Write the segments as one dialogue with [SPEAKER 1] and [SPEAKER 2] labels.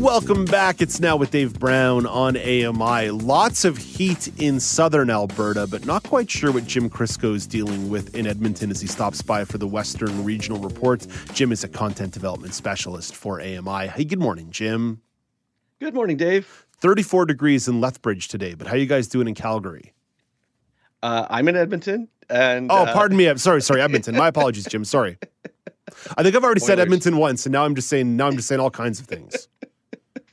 [SPEAKER 1] Welcome back. It's now with Dave Brown on AMI. Lots of heat in southern Alberta, but not quite sure what Jim Crisco is dealing with in Edmonton as he stops by for the Western Regional Report. Jim is a content development specialist for AMI. Hey, good morning, Jim.
[SPEAKER 2] Good morning, Dave.
[SPEAKER 1] 34 degrees in Lethbridge today, but how are you guys doing in Calgary?
[SPEAKER 2] Uh, I'm in Edmonton, and
[SPEAKER 1] oh,
[SPEAKER 2] uh,
[SPEAKER 1] pardon me. I'm sorry, sorry, Edmonton. My apologies, Jim. Sorry. I think I've already said Edmonton once, and now I'm just saying now I'm just saying all kinds of things.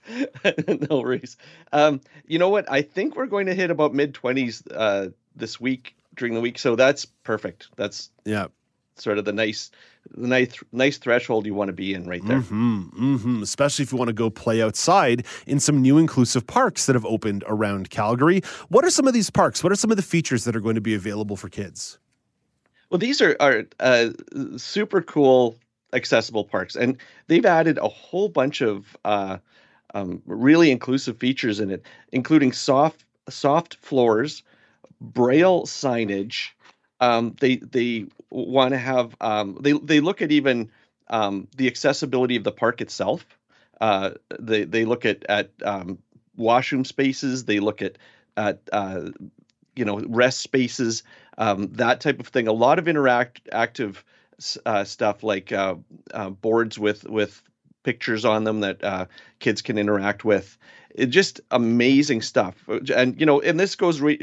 [SPEAKER 2] no worries. Um, you know what? I think we're going to hit about mid 20s uh, this week during the week, so that's perfect. That's
[SPEAKER 1] Yeah.
[SPEAKER 2] sort of the nice, the nice, nice threshold you want to be in right there.
[SPEAKER 1] Mm-hmm, mm-hmm. Especially if you want to go play outside in some new inclusive parks that have opened around Calgary. What are some of these parks? What are some of the features that are going to be available for kids?
[SPEAKER 2] Well, these are are uh, super cool, accessible parks, and they've added a whole bunch of uh, um, really inclusive features in it, including soft soft floors, braille signage. Um, they they want to have um, they they look at even um, the accessibility of the park itself. Uh, they they look at at um, washroom spaces. They look at at uh, you know rest spaces um, that type of thing. A lot of interact active uh, stuff like uh, uh, boards with with pictures on them that uh, kids can interact with. It just amazing stuff, and you know, and this goes re-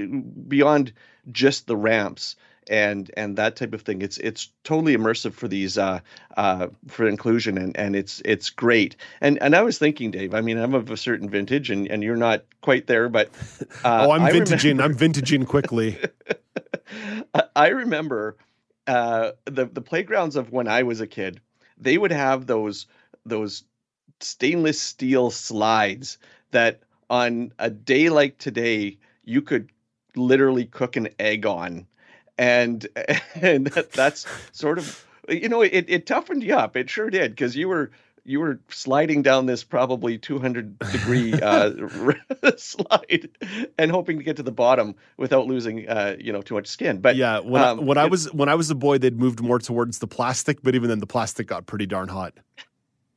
[SPEAKER 2] beyond just the ramps and and that type of thing. It's it's totally immersive for these uh, uh, for inclusion, and and it's it's great. And and I was thinking, Dave. I mean, I'm of a certain vintage, and and you're not quite there, but uh,
[SPEAKER 1] oh, I'm
[SPEAKER 2] I
[SPEAKER 1] vintaging.
[SPEAKER 2] remember-
[SPEAKER 1] I'm vintaging quickly.
[SPEAKER 2] I remember uh, the the playgrounds of when I was a kid. They would have those those stainless steel slides that on a day like today you could literally cook an egg on, and and that, that's sort of you know it it toughened you up. It sure did because you were you were sliding down this probably 200 degree uh, slide and hoping to get to the bottom without losing uh, you know too much skin but
[SPEAKER 1] yeah, when,
[SPEAKER 2] um,
[SPEAKER 1] I, when I was when I was a boy, they'd moved more towards the plastic, but even then, the plastic got pretty darn hot.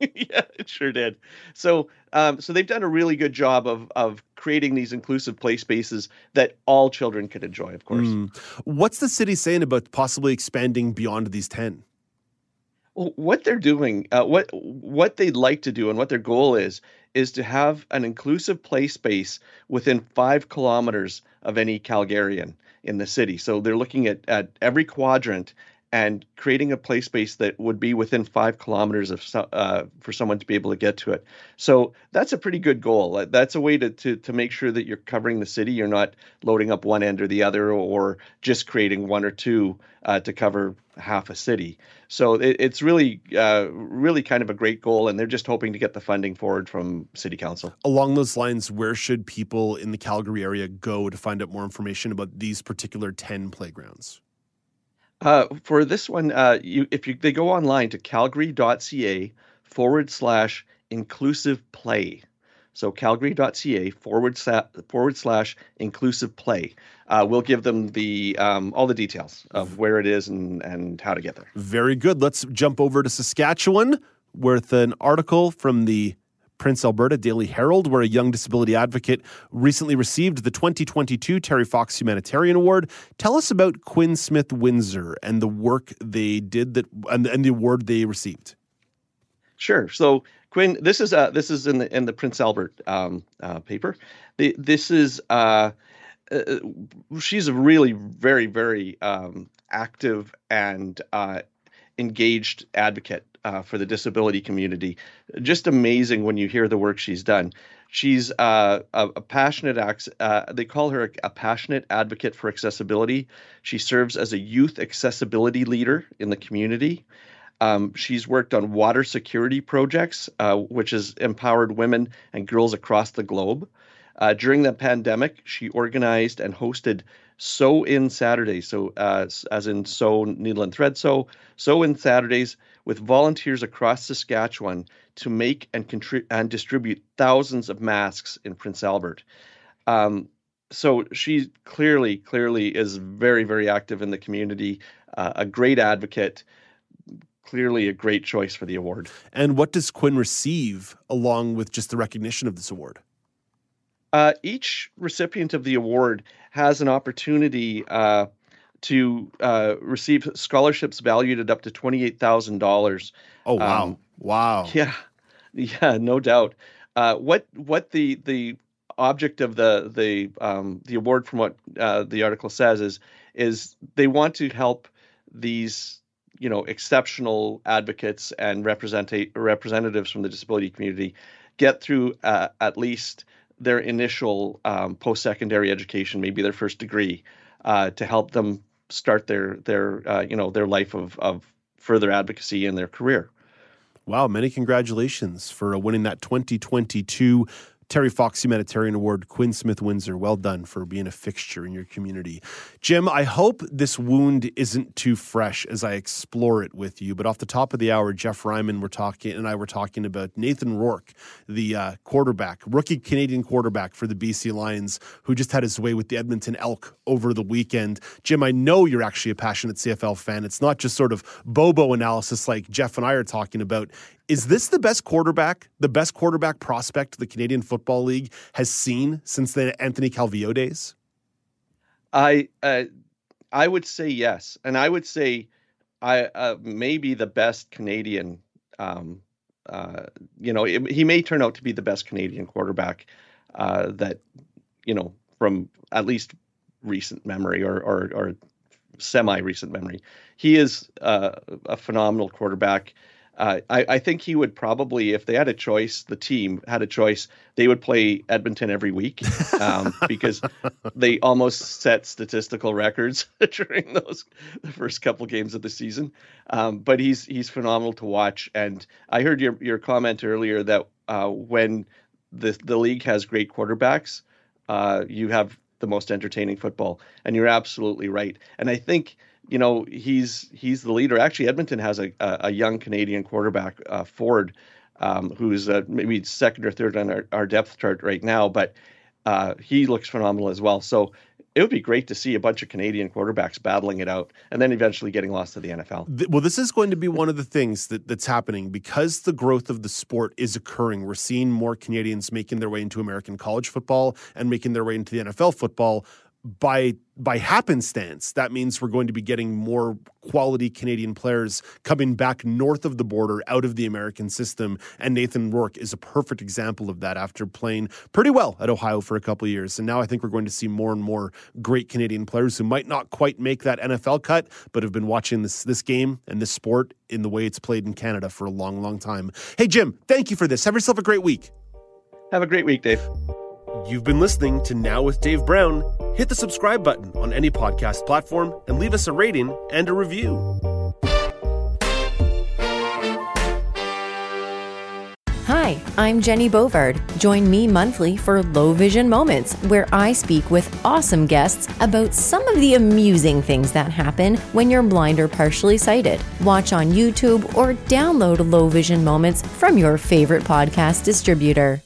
[SPEAKER 2] yeah it sure did so um, so they've done a really good job of of creating these inclusive play spaces that all children can enjoy of course
[SPEAKER 1] Mm. What's the city saying about possibly expanding beyond these ten?
[SPEAKER 2] What they're doing, uh, what what they'd like to do, and what their goal is, is to have an inclusive play space within five kilometers of any Calgarian in the city. So they're looking at at every quadrant and creating a play space that would be within five kilometers of uh, for someone to be able to get to it. So that's a pretty good goal. Uh, That's a way to to to make sure that you're covering the city. You're not loading up one end or the other, or just creating one or two uh, to cover half a city. So it, it's really, uh, really kind of a great goal, and they're just hoping to get the funding forward from City Council.
[SPEAKER 1] Along those lines, where should people in the Calgary area go to find out more information about these particular ten playgrounds?
[SPEAKER 2] Uh, for this one, uh, you if you they go online to calgary.ca forward slash inclusive play. So calgary.ca forward slash forward slash inclusive play. Uh, we'll give them the um, all the details of where it is and and how to get there.
[SPEAKER 1] Very good. Let's jump over to Saskatchewan with an article from the Prince Albert Daily Herald, where a young disability advocate recently received the 2022 Terry Fox Humanitarian Award. Tell us about Quinn Smith Windsor and the work they did that and, and the award they received.
[SPEAKER 2] Sure. So Quinn, this is uh this is in the in the Prince Albert um, uh, paper. The, this is uh, uh, she's a really very very um, active and uh, engaged advocate uh, for the disability community. Just amazing when you hear the work she's done. She's uh, a, a passionate, uh, they call her a, a passionate advocate for accessibility. She serves as a youth accessibility leader in the community. Um, she's worked on water security projects, uh, which has empowered women and girls across the globe. Uh, during the pandemic, she organized and hosted Sew In Saturdays, so uh, as in sew needle and thread sew, Sew In Saturdays with volunteers across Saskatchewan to make and contribute and distribute thousands of masks in Prince Albert. Um, so she clearly, clearly is very, very active in the community, uh, a great advocate, clearly a great choice for the award.
[SPEAKER 1] And what does Quinn receive along with just the recognition of this award?
[SPEAKER 2] Uh, each recipient of the award has an opportunity uh, to uh, receive scholarships valued at up to twenty-eight thousand dollars.
[SPEAKER 1] Oh wow! Um, wow!
[SPEAKER 2] Yeah, yeah, no doubt. Uh, what what the the object of the the um, the award, from what uh, the article says, is is they want to help these you know exceptional advocates and represent representatives from the disability community get through uh, at least their initial um, post-secondary education, maybe their first degree, uh, to help them start their their uh, you know their life of of further advocacy in their career.
[SPEAKER 1] Wow, many congratulations for winning that 2022 Terry Fox Humanitarian Award, Quinn Smith Windsor. Well done for being a fixture in your community. Jim, I hope this wound isn't too fresh as I explore it with you. But off the top of the hour, Jeff Ryman were talking, and I were talking about Nathan Rourke, the uh, quarterback, rookie Canadian quarterback for the BC Lions, who just had his way with the Edmonton Elk over the weekend. Jim, I know you're actually a passionate CFL fan. It's not just sort of Bobo analysis like Jeff and I are talking about. Is this the best quarterback, the best quarterback prospect the Canadian Football League has seen since the Anthony Calvillo days?
[SPEAKER 2] I uh, I would say yes, and I would say I uh, maybe the best Canadian. Um, uh, you know, it, he may turn out to be the best Canadian quarterback uh, that you know from at least recent memory or or, or semi recent memory. He is uh, a phenomenal quarterback. Uh, I, I, think he would probably, if they had a choice, the team had a choice, they would play Edmonton every week um, because they almost set statistical records during those the first couple games of the season. Um, but he's he's phenomenal to watch, and I heard your your comment earlier that uh, when the the league has great quarterbacks, uh, you have the most entertaining football, and you're absolutely right. And I think you know he's he's the leader. Actually, Edmonton has a a young Canadian quarterback, uh, Ford, um, who's uh, maybe second or third on our, our depth chart right now, but uh, he looks phenomenal as well. So it would be great to see a bunch of Canadian quarterbacks battling it out and then eventually getting lost to the NFL.
[SPEAKER 1] Well, this is going to be one of the things that, that's happening because the growth of the sport is occurring. We're seeing more Canadians making their way into American college football and making their way into the NFL football by by happenstance, that means we're going to be getting more quality Canadian players coming back north of the border, out of the American system. And Nathan Rourke is a perfect example of that after playing pretty well at Ohio for a couple years. And now I think we're going to see more and more great Canadian players who might not quite make that NFL cut, but have been watching this this game and this sport in the way it's played in Canada for a long, long time. Hey Jim, thank you for this. Have yourself a great week.
[SPEAKER 2] Have a great week, Dave.
[SPEAKER 1] You've been listening to Now with Dave Brown. Hit the subscribe button on any podcast platform and leave us a rating and a review.
[SPEAKER 3] Hi, I'm Jenny Bovard. Join me monthly for Low Vision Moments, where I speak with awesome guests about some of the amusing things that happen when you're blind or partially sighted. Watch on YouTube or download Low Vision Moments from your favorite podcast distributor.